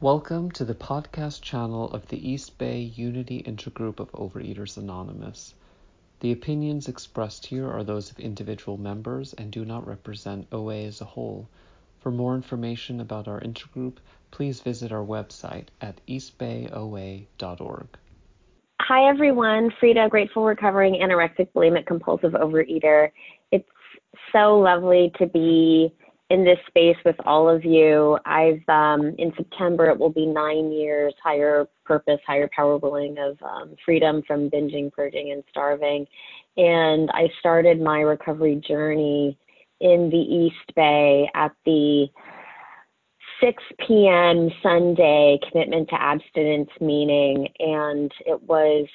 Welcome to the podcast channel of the East Bay Unity Intergroup of Overeaters Anonymous. The opinions expressed here are those of individual members and do not represent OA as a whole. For more information about our intergroup, please visit our website at eastbayoa.org. Hi, everyone. Frida, grateful recovering anorexic bulimic compulsive overeater. It's so lovely to be in this space with all of you. I've um, in September it will be nine years higher purpose, higher power willing of um, freedom from binging, purging, and starving. And I started my recovery journey in the East Bay at the 6 p.m. Sunday commitment to abstinence meeting, and it was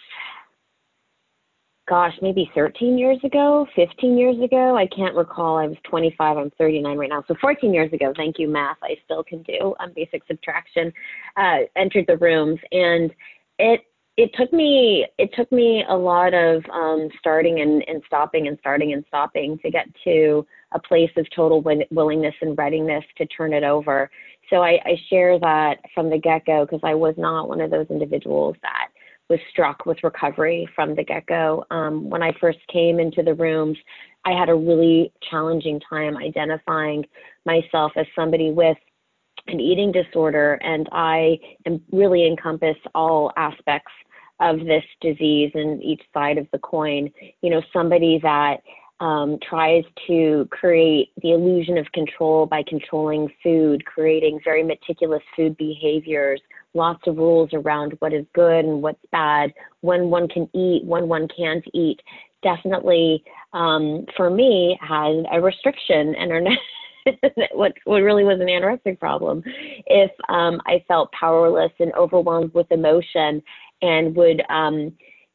gosh, maybe 13 years ago, 15 years ago. I can't recall. I was 25. I'm 39 right now. So 14 years ago. Thank you, math. I still can do um, basic subtraction. Uh, entered the rooms, and it it took me it took me a lot of um, starting and, and stopping and starting and stopping to get to a place of total willingness and readiness to turn it over. So I, I share that from the get go because I was not one of those individuals that was struck with recovery from the get go. Um, when I first came into the rooms, I had a really challenging time identifying myself as somebody with an eating disorder, and I am really encompass all aspects of this disease and each side of the coin. You know, somebody that um, tries to create the illusion of control by controlling food, creating very meticulous food behaviors, lots of rules around what is good and what's bad, when one can eat, when one can't eat. Definitely, um, for me, had a restriction and what what really was an anorexic problem. If um, I felt powerless and overwhelmed with emotion, and would um,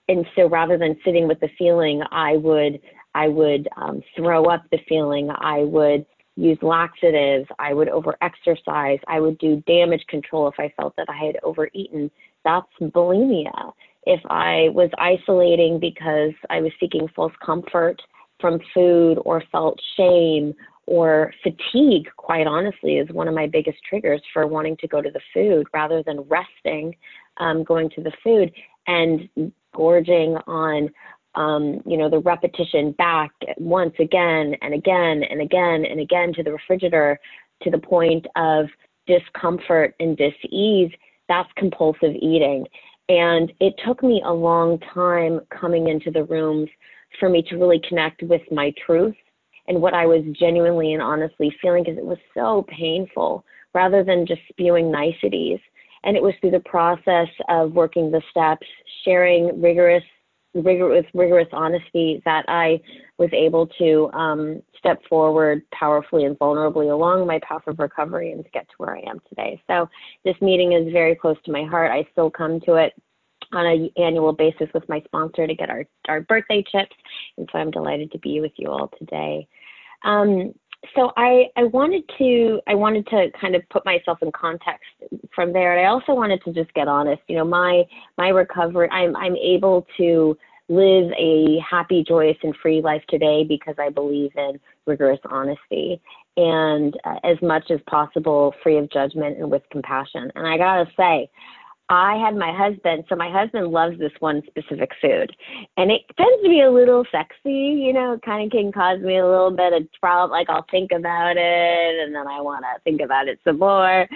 and so rather than sitting with the feeling, I would I would um, throw up the feeling. I would use laxatives. I would overexercise. I would do damage control if I felt that I had overeaten. That's bulimia. If I was isolating because I was seeking false comfort from food or felt shame or fatigue, quite honestly, is one of my biggest triggers for wanting to go to the food rather than resting, um, going to the food and gorging on um, you know, the repetition back once again and again and again and again to the refrigerator to the point of discomfort and dis-ease, that's compulsive eating. And it took me a long time coming into the rooms for me to really connect with my truth and what I was genuinely and honestly feeling because it was so painful rather than just spewing niceties. And it was through the process of working the steps, sharing rigorous rigorous, rigorous honesty that I was able to um, step forward powerfully and vulnerably along my path of recovery and to get to where I am today. So this meeting is very close to my heart. I still come to it on an annual basis with my sponsor to get our, our birthday chips. And so I'm delighted to be with you all today. Um, so I, I wanted to I wanted to kind of put myself in context from there. And I also wanted to just get honest. You know, my my recovery I'm I'm able to live a happy, joyous, and free life today because I believe in rigorous honesty and uh, as much as possible free of judgment and with compassion. And I gotta say, I had my husband, so my husband loves this one specific food. And it tends to be a little sexy, you know, kind of can cause me a little bit of trouble. Like I'll think about it and then I want to think about it some more.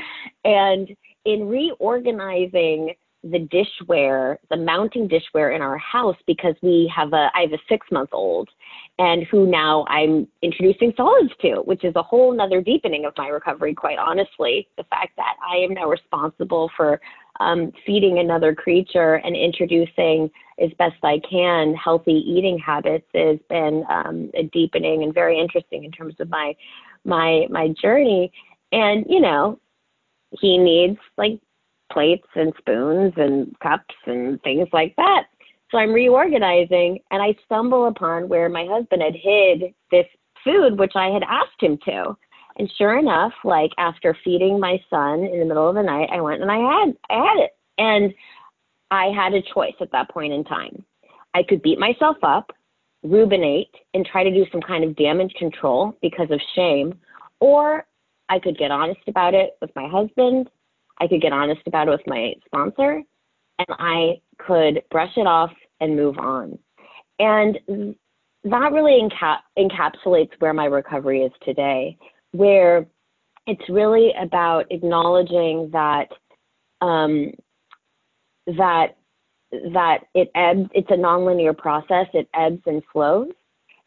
And in reorganizing the dishware, the mounting dishware in our house because we have a, I have a six month old and who now I'm introducing solids to, which is a whole nother deepening of my recovery, quite honestly. The fact that I am now responsible for um, feeding another creature and introducing as best I can healthy eating habits has been um, a deepening and very interesting in terms of my my my journey. And you know, he needs like plates and spoons and cups and things like that. So I'm reorganizing and I stumble upon where my husband had hid this food, which I had asked him to. And sure enough, like after feeding my son in the middle of the night, I went and I had I had it. And I had a choice at that point in time. I could beat myself up, ruminate, and try to do some kind of damage control because of shame, or I could get honest about it with my husband, I could get honest about it with my sponsor and I could brush it off and move on. And that really enca- encapsulates where my recovery is today, where it's really about acknowledging that um, that that it ebbs. It's a nonlinear process. It ebbs and flows,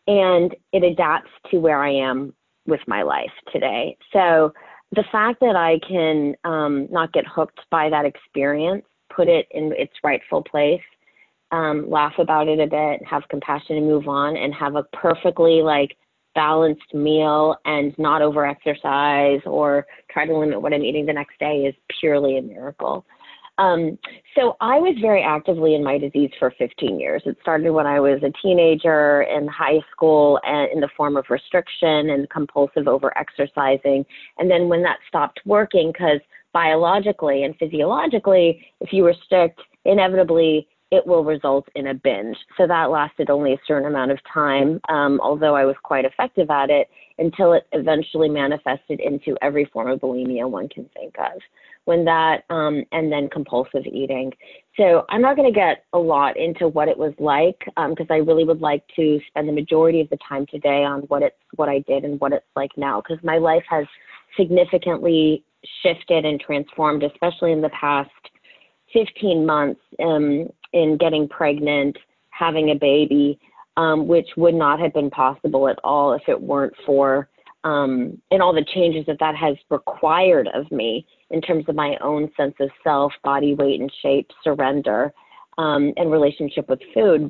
and it adapts to where I am with my life today. So the fact that I can um, not get hooked by that experience, put it in its rightful place, um, laugh about it a bit, have compassion and move on, and have a perfectly like balanced meal and not over exercise or try to limit what I'm eating the next day is purely a miracle. Um, so I was very actively in my disease for 15 years. It started when I was a teenager in high school and in the form of restriction and compulsive over exercising. And then when that stopped working, because biologically and physiologically, if you restrict, inevitably it will result in a binge. So that lasted only a certain amount of time, um, although I was quite effective at it until it eventually manifested into every form of bulimia one can think of when that um, and then compulsive eating. So I'm not going to get a lot into what it was like because um, I really would like to spend the majority of the time today on what it's what I did and what it's like now because my life has significantly shifted and transformed, especially in the past 15 months um, in getting pregnant, having a baby, um, which would not have been possible at all if it weren't for um, and all the changes that that has required of me in terms of my own sense of self, body weight and shape, surrender, um, and relationship with food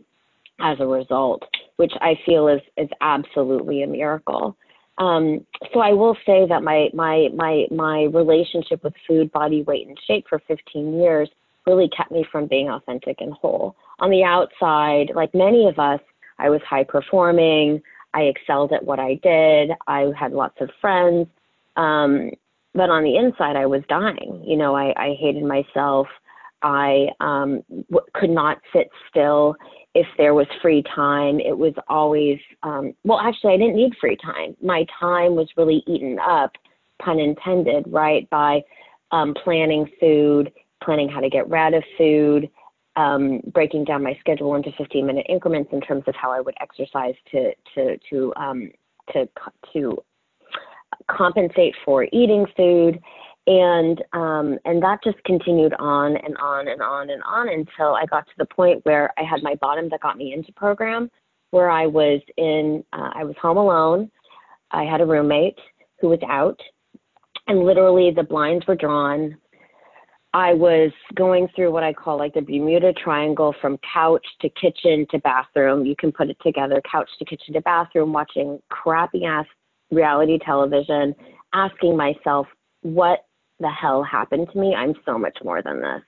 as a result, which I feel is is absolutely a miracle. Um, so I will say that my my my my relationship with food, body weight, and shape for 15 years really kept me from being authentic and whole. On the outside, like many of us, I was high performing. I excelled at what I did. I had lots of friends. Um, but on the inside, I was dying. You know, I, I hated myself. I um, w- could not sit still. If there was free time, it was always, um, well, actually, I didn't need free time. My time was really eaten up, pun intended, right, by um, planning food, planning how to get rid of food, um, breaking down my schedule into 15 minute increments in terms of how I would exercise to to to um, to to compensate for eating food, and um, and that just continued on and on and on and on until I got to the point where I had my bottom that got me into program, where I was in uh, I was home alone. I had a roommate who was out, and literally the blinds were drawn I was going through what I call like the Bermuda Triangle from couch to kitchen to bathroom. You can put it together couch to kitchen to bathroom, watching crappy ass reality television, asking myself, what the hell happened to me? I'm so much more than this.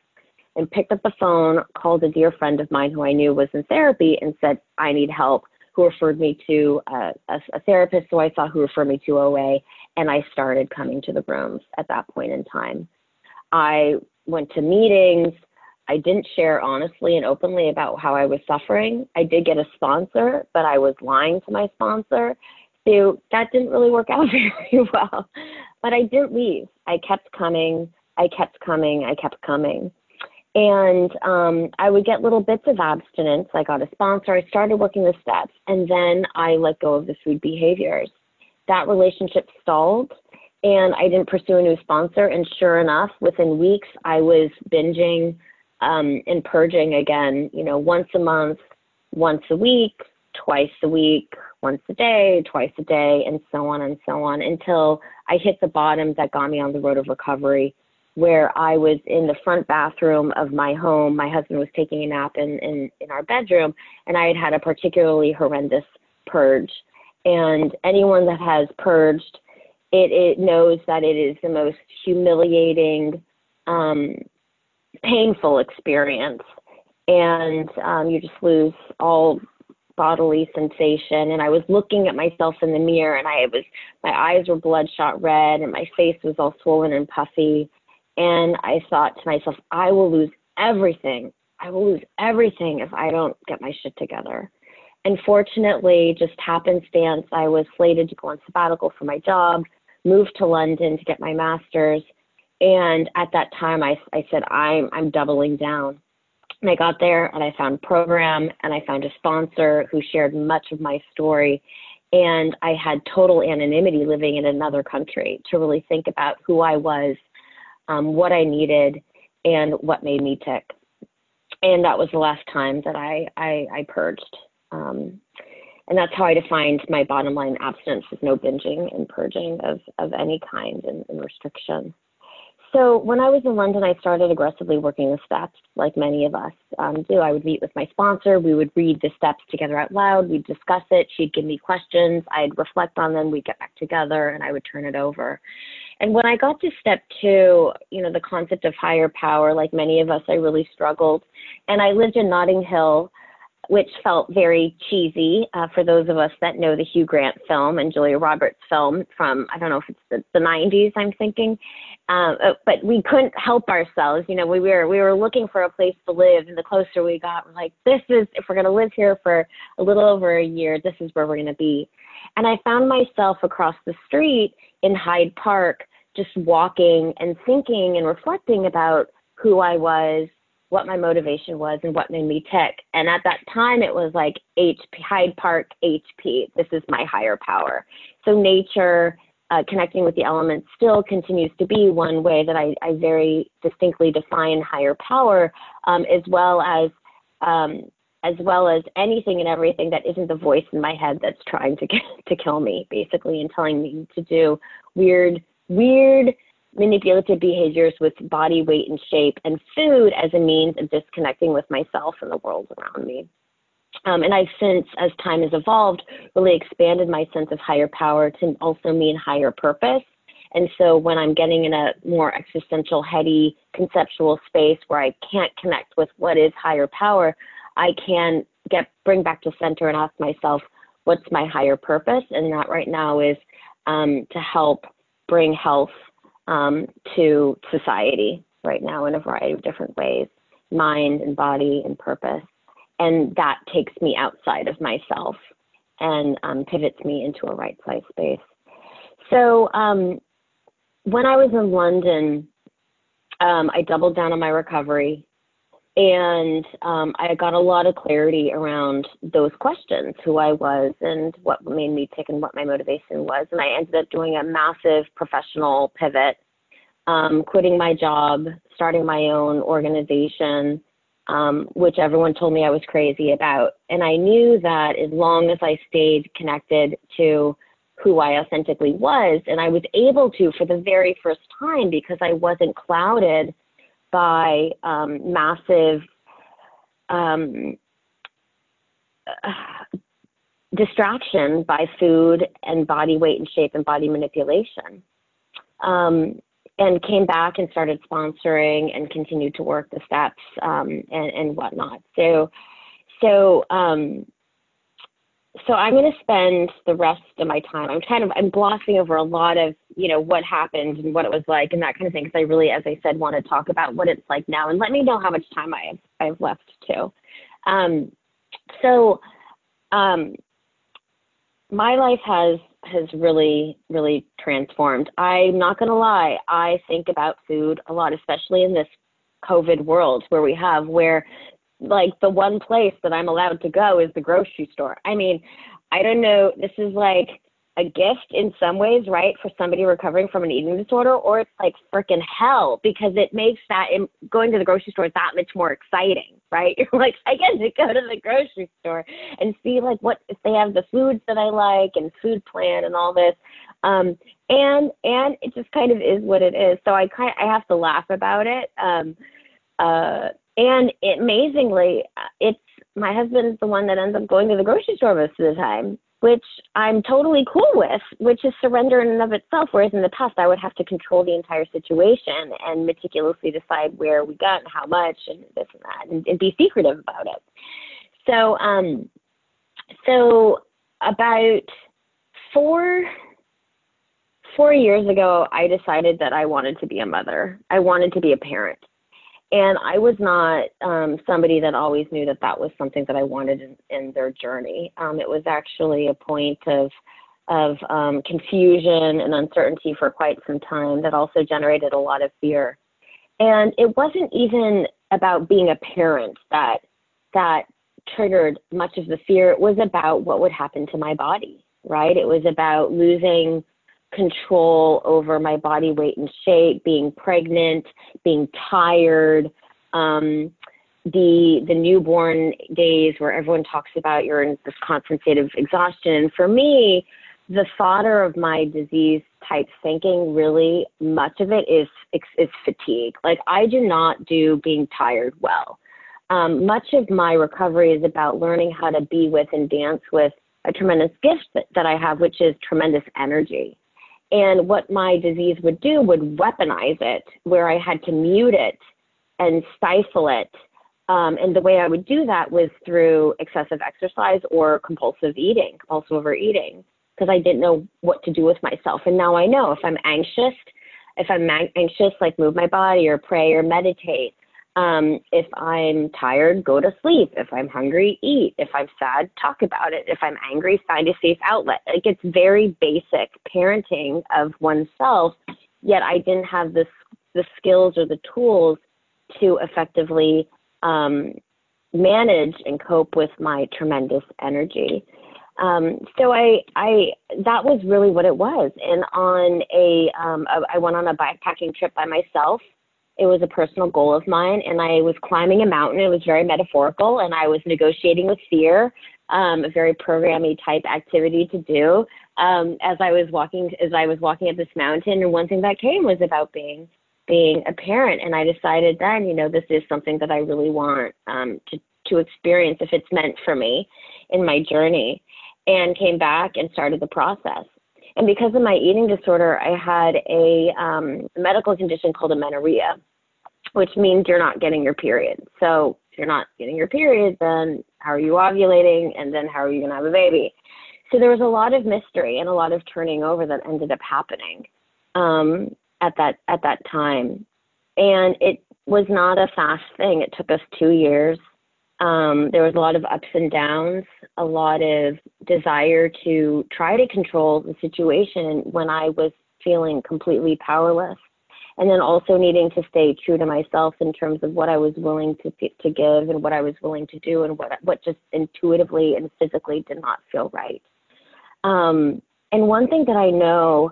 And picked up the phone, called a dear friend of mine who I knew was in therapy and said, I need help, who referred me to a, a, a therapist who I saw who referred me to OA. And I started coming to the rooms at that point in time. I went to meetings. I didn't share honestly and openly about how I was suffering. I did get a sponsor, but I was lying to my sponsor. So that didn't really work out very well. But I didn't leave. I kept coming. I kept coming. I kept coming. And um, I would get little bits of abstinence. I got a sponsor. I started working the steps. And then I let go of the food behaviors. That relationship stalled and I didn't pursue a new sponsor. And sure enough, within weeks, I was binging um, and purging again, you know, once a month, once a week, twice a week, once a day, twice a day, and so on and so on until I hit the bottom that got me on the road of recovery, where I was in the front bathroom of my home. My husband was taking a nap in, in, in our bedroom, and I had had a particularly horrendous purge. And anyone that has purged it, it knows that it is the most humiliating, um, painful experience. And um, you just lose all bodily sensation. And I was looking at myself in the mirror and I was, my eyes were bloodshot red and my face was all swollen and puffy. And I thought to myself, I will lose everything. I will lose everything if I don't get my shit together. And fortunately, just happenstance, I was slated to go on sabbatical for my job moved to London to get my master's. And at that time, I, I said, I'm, I'm doubling down. And I got there and I found program and I found a sponsor who shared much of my story. And I had total anonymity living in another country to really think about who I was, um, what I needed, and what made me tick. And that was the last time that I, I, I purged. Um, and that's how I defined my bottom line abstinence is no binging and purging of, of any kind and, and restriction. So when I was in London, I started aggressively working the steps, like many of us um, do. I would meet with my sponsor. We would read the steps together out loud. We'd discuss it. She'd give me questions. I'd reflect on them. We'd get back together, and I would turn it over. And when I got to step two, you know, the concept of higher power, like many of us, I really struggled. And I lived in Notting Hill, which felt very cheesy uh, for those of us that know the Hugh Grant film and Julia Roberts film from, I don't know if it's the, the 90s, I'm thinking. Um, uh, but we couldn't help ourselves. You know, we were, we were looking for a place to live, and the closer we got, we're like, this is, if we're going to live here for a little over a year, this is where we're going to be. And I found myself across the street in Hyde Park, just walking and thinking and reflecting about who I was what my motivation was and what made me tick. And at that time, it was like HP, Hyde Park HP. This is my higher power. So nature, uh, connecting with the elements still continues to be one way that I, I very distinctly define higher power, um, as well as um, as well as anything and everything that isn't the voice in my head that's trying to get, to kill me, basically, and telling me to do weird, weird manipulative behaviors with body weight and shape and food as a means of disconnecting with myself and the world around me. Um, and I've since, as time has evolved, really expanded my sense of higher power to also mean higher purpose. And so when I'm getting in a more existential, heady, conceptual space where I can't connect with what is higher power, I can get bring back to center and ask myself, what's my higher purpose? And that right now is um, to help bring health um, to society right now in a variety of different ways mind and body and purpose. And that takes me outside of myself and um, pivots me into a right size space. So um, when I was in London, um, I doubled down on my recovery and um, I got a lot of clarity around those questions who I was and what made me tick and what my motivation was. And I ended up doing a massive professional pivot, um, quitting my job, starting my own organization, um, which everyone told me I was crazy about. And I knew that as long as I stayed connected to who I authentically was, and I was able to for the very first time because I wasn't clouded by um, massive um, distraction by food and body weight and shape and body manipulation. Um, and came back and started sponsoring and continued to work the steps um, and, and whatnot. So, so um, so I'm going to spend the rest of my time. I'm kind of I'm glossing over a lot of you know what happened and what it was like and that kind of thing because I really, as I said, want to talk about what it's like now and let me know how much time I have I have left too. Um, so, um, my life has has really really transformed. I'm not going to lie. I think about food a lot, especially in this COVID world where we have where like the one place that I'm allowed to go is the grocery store. I mean, I don't know. This is like a gift in some ways, right, for somebody recovering from an eating disorder, or it's like freaking hell because it makes that going to the grocery store that much more exciting, right? You're like, I get to go to the grocery store and see like what if they have the foods that I like and food plan and all this. Um, and and it just kind of is what it is. So I kind I have to laugh about it. Um, uh, and amazingly, it's my husband is the one that ends up going to the grocery store most of the time, which I'm totally cool with, which is surrender in and of itself. Whereas in the past, I would have to control the entire situation and meticulously decide where we got and how much and this and that, and, and be secretive about it. So, um, so about four four years ago, I decided that I wanted to be a mother. I wanted to be a parent and I was not um, somebody that always knew that that was something that I wanted in, in their journey. Um, it was actually a point of of um, confusion and uncertainty for quite some time that also generated a lot of fear. And it wasn't even about being a parent that that triggered much of the fear. It was about what would happen to my body, right? It was about losing control over my body weight and shape, being pregnant, being tired, um, the the newborn days where everyone talks about you're in this constant state of exhaustion. For me, the fodder of my disease type thinking really much of it is is fatigue. Like I do not do being tired well. Um, much of my recovery is about learning how to be with and dance with a tremendous gift that, that I have, which is tremendous energy. And what my disease would do would weaponize it, where I had to mute it and stifle it. Um, and the way I would do that was through excessive exercise or compulsive eating, compulsive overeating because I didn't know what to do with myself. And now I know if I'm anxious, if I'm anxious, like move my body or pray or meditate. Um, if I'm tired, go to sleep. If I'm hungry, eat. If I'm sad, talk about it. If I'm angry, find a safe outlet. Like it's very basic parenting of oneself. Yet I didn't have the the skills or the tools to effectively um, manage and cope with my tremendous energy. Um, so I, I, that was really what it was. And on a, um, a, I went on a backpacking trip by myself. It was a personal goal of mine, and I was climbing a mountain. It was very metaphorical, and I was negotiating with fear, um, a very programmy type activity to do. Um, as I was walking, as I was walking up this mountain, and one thing that came was about being being a parent, and I decided then, you know, this is something that I really want um, to to experience if it's meant for me in my journey and came back and started the process. And because of my eating disorder, I had a um, medical condition called amenorrhea, which means you're not getting your period. So if you're not getting your period, then how are you ovulating? And then how are you going to have a baby? So there was a lot of mystery and a lot of turning over that ended up happening um, at that at that time. And it was not a fast thing. It took us two years um, there was a lot of ups and downs, a lot of desire to try to control the situation when I was feeling completely powerless. And then also needing to stay true to myself in terms of what I was willing to to give and what I was willing to do and what what just intuitively and physically did not feel right. Um, and one thing that I know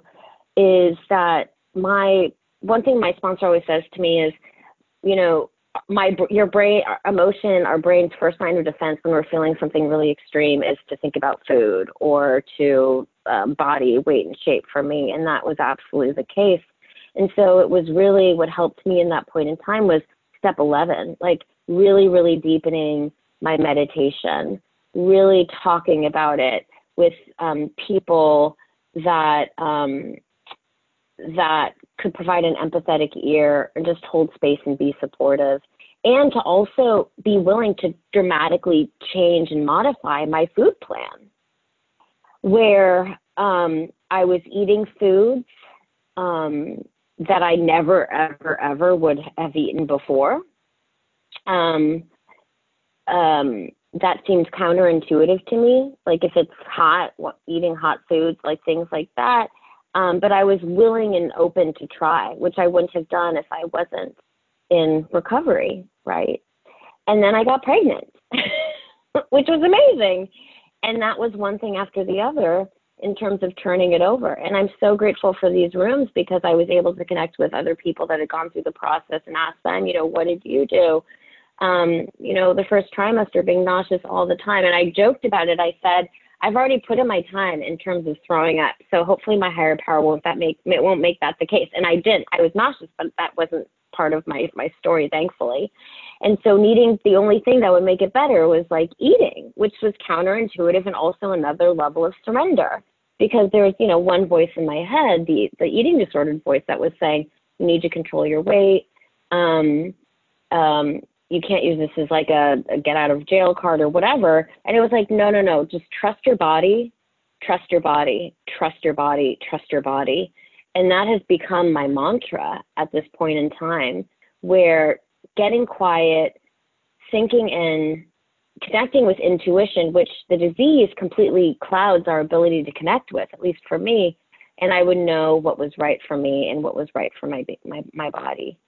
is that my one thing my sponsor always says to me is, you know, my your brain emotion our brain's first line of defense when we're feeling something really extreme is to think about food or to um, body weight and shape for me and that was absolutely the case. And so it was really what helped me in that point in time was step 11 like really really deepening my meditation really talking about it with um, people that um, that could provide an empathetic ear and just hold space and be supportive and to also be willing to dramatically change and modify my food plan where um, I was eating foods um, that I never, ever, ever would have eaten before. Um, um, that seems counterintuitive to me. Like if it's hot, eating hot foods, like things like that. Um, but I was willing and open to try, which I wouldn't have done if I wasn't in recovery, right? And then I got pregnant, which was amazing. And that was one thing after the other in terms of turning it over. And I'm so grateful for these rooms because I was able to connect with other people that had gone through the process and ask them, you know, what did you do? Um, you know, the first trimester being nauseous all the time. And I joked about it. I said, I've already put in my time in terms of throwing up. So hopefully my higher power won't that make it won't make that the case. And I didn't. I was nauseous, but that wasn't part of my my story, thankfully. And so needing the only thing that would make it better was like eating, which was counterintuitive and also another level of surrender. Because there was, you know, one voice in my head, the the eating disordered voice that was saying, You need to control your weight. Um, um, you can't use this as like a, a get out of jail card or whatever. And it was like, no, no, no, just trust your body, trust your body, trust your body, trust your body. And that has become my mantra at this point in time where getting quiet, sinking in, connecting with intuition, which the disease completely clouds our ability to connect with, at least for me. And I would know what was right for me and what was right for my my my body.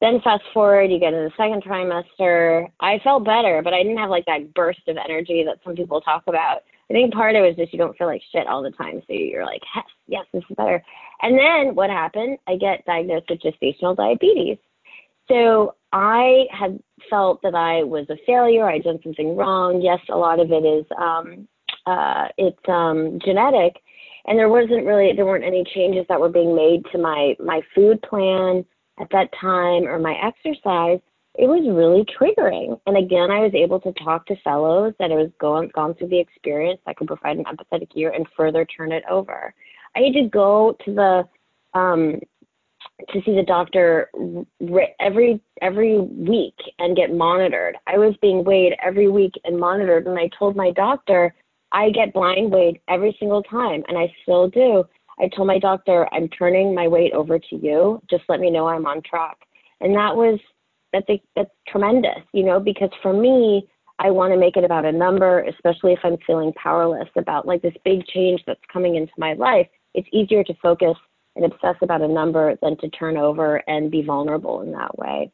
Then fast forward, you get into the second trimester. I felt better, but I didn't have like that burst of energy that some people talk about. I think part of it is just you don't feel like shit all the time, so you're like, yes, yes, this is better. And then what happened? I get diagnosed with gestational diabetes. So I had felt that I was a failure. I'd done something wrong. Yes, a lot of it is um, uh, it's um, genetic, and there wasn't really there weren't any changes that were being made to my my food plan at that time or my exercise, it was really triggering. And again, I was able to talk to fellows that I was going gone through the experience that could provide an empathetic ear and further turn it over. I had to go to the um, to see the doctor every every week and get monitored. I was being weighed every week and monitored, and I told my doctor I get blind weighed every single time, and I still do. I told my doctor, I'm turning my weight over to you. Just let me know I'm on track. And that was, that's, a, that's tremendous, you know, because for me, I want to make it about a number, especially if I'm feeling powerless about like this big change that's coming into my life. It's easier to focus and obsess about a number than to turn over and be vulnerable in that way.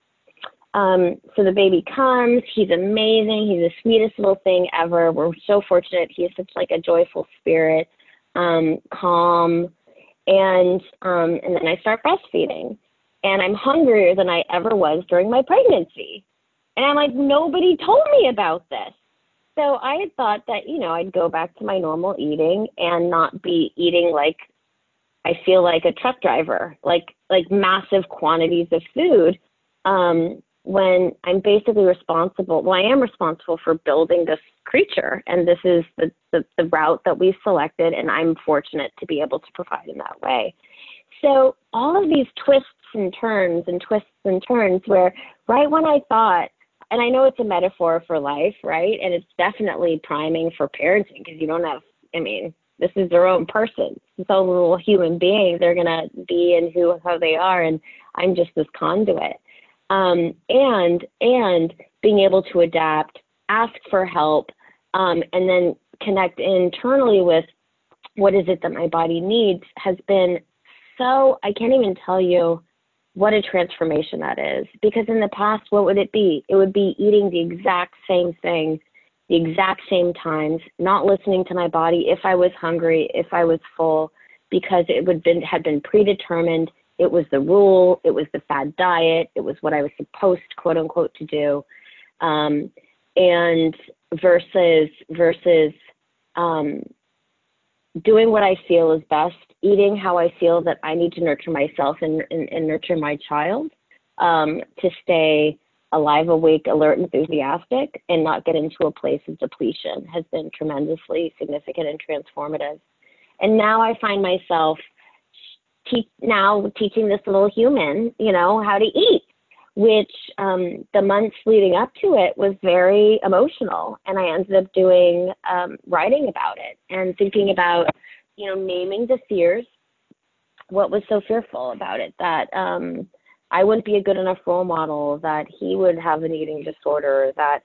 Um, so the baby comes. He's amazing. He's the sweetest little thing ever. We're so fortunate. He is such like a joyful spirit um, calm, and um, and then I start breastfeeding, and I'm hungrier than I ever was during my pregnancy, and I'm like nobody told me about this. So I had thought that you know I'd go back to my normal eating and not be eating like I feel like a truck driver, like like massive quantities of food. Um, when I'm basically responsible, well, I am responsible for building this creature, and this is the, the, the route that we've selected, and I'm fortunate to be able to provide in that way. So, all of these twists and turns and twists and turns, where right when I thought, and I know it's a metaphor for life, right? And it's definitely priming for parenting because you don't have, I mean, this is their own person. This own little human being. They're gonna be in who how they are, and I'm just this conduit um, and and being able to adapt, ask for help, um, and then connect internally with what is it that my body needs has been so I can't even tell you what a transformation that is. Because in the past, what would it be? It would be eating the exact same thing, the exact same times, not listening to my body if I was hungry, if I was full, because it would been had been predetermined it was the rule, it was the fad diet, it was what I was supposed, quote unquote, to do. Um, and versus versus um, doing what I feel is best, eating how I feel that I need to nurture myself and, and, and nurture my child um, to stay alive, awake, alert, enthusiastic, and not get into a place of depletion has been tremendously significant and transformative. And now I find myself teach now teaching this little human, you know, how to eat, which um, the months leading up to it was very emotional, and I ended up doing um, writing about it and thinking about, you know, naming the fears. What was so fearful about it that um, I wouldn't be a good enough role model, that he would have an eating disorder, that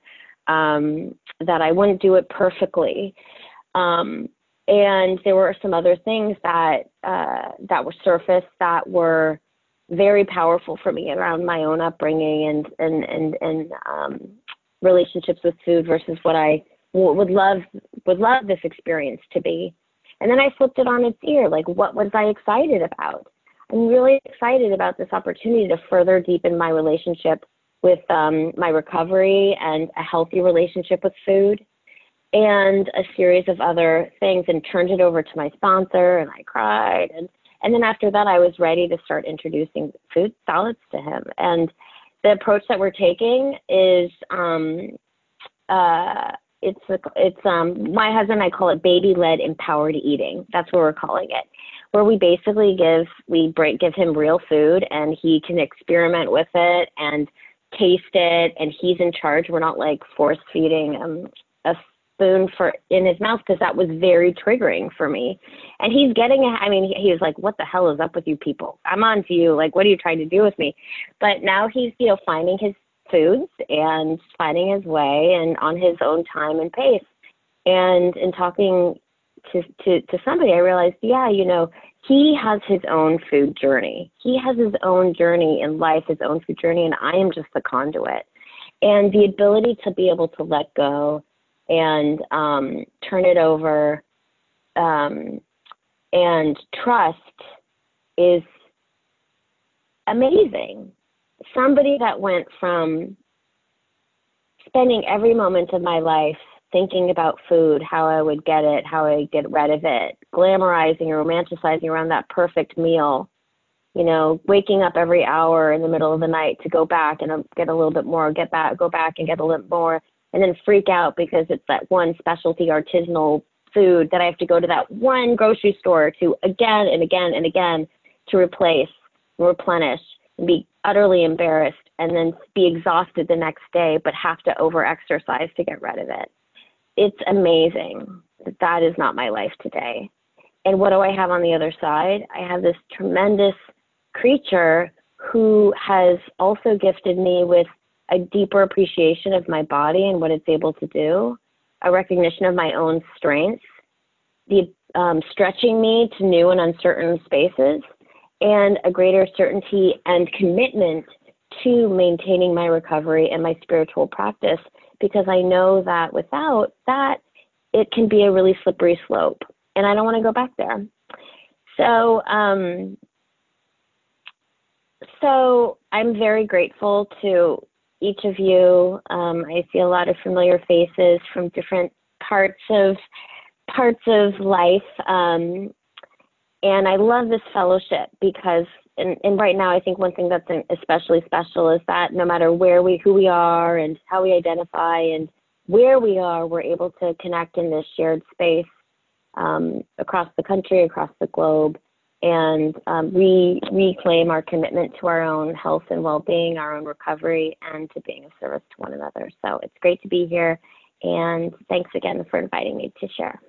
um, that I wouldn't do it perfectly. Um, and there were some other things that uh, that were surfaced that were very powerful for me around my own upbringing and and and and um, relationships with food versus what I would love would love this experience to be. And then I flipped it on its ear. Like, what was I excited about? I'm really excited about this opportunity to further deepen my relationship with um, my recovery and a healthy relationship with food and a series of other things and turned it over to my sponsor and I cried. And and then after that I was ready to start introducing food solids to him. And the approach that we're taking is um uh it's it's um my husband and I call it baby led empowered eating. That's what we're calling it. Where we basically give we break give him real food and he can experiment with it and taste it and he's in charge. We're not like force feeding him a spoon for in his mouth because that was very triggering for me. And he's getting. I mean, he, he was like, "What the hell is up with you people? I'm on to you. Like, what are you trying to do with me?" But now he's you know finding his foods and finding his way and on his own time and pace. And in talking to, to, to somebody, I realized, yeah, you know, he has his own food journey. He has his own journey in life, his own food journey, and I am just the conduit. And the ability to be able to let go and um, turn it over um, and trust is amazing. Somebody that went from spending every moment of my life thinking about food, how I would get it, how I would get rid of it, glamorizing or romanticizing around that perfect meal, you know, waking up every hour in the middle of the night to go back and get a little bit more, get back, go back and get a little more, and then freak out because it's that one specialty artisanal food that I have to go to that one grocery store to again and again and again to replace, replenish, and be utterly embarrassed and then be exhausted the next day, but have to over exercise to get rid of it. It's amazing that that is not my life today. And what do I have on the other side? I have this tremendous creature who has also gifted me with a deeper appreciation of my body and what it's able to do, a recognition of my own strengths, the um, stretching me to new and uncertain spaces, and a greater certainty and commitment to maintaining my recovery and my spiritual practice because I know that without that, it can be a really slippery slope. And I don't want to go back there. So, um, so I'm very grateful to each of you. Um, I see a lot of familiar faces from different parts of parts of life. Um, and I love this fellowship because, and, and right now, I think one thing that's especially special is that no matter where we, who we are, and how we identify, and where we are, we're able to connect in this shared space um, across the country, across the globe, and um, re- reclaim our commitment to our own health and well-being, our own recovery, and to being of service to one another. So it's great to be here, and thanks again for inviting me to share.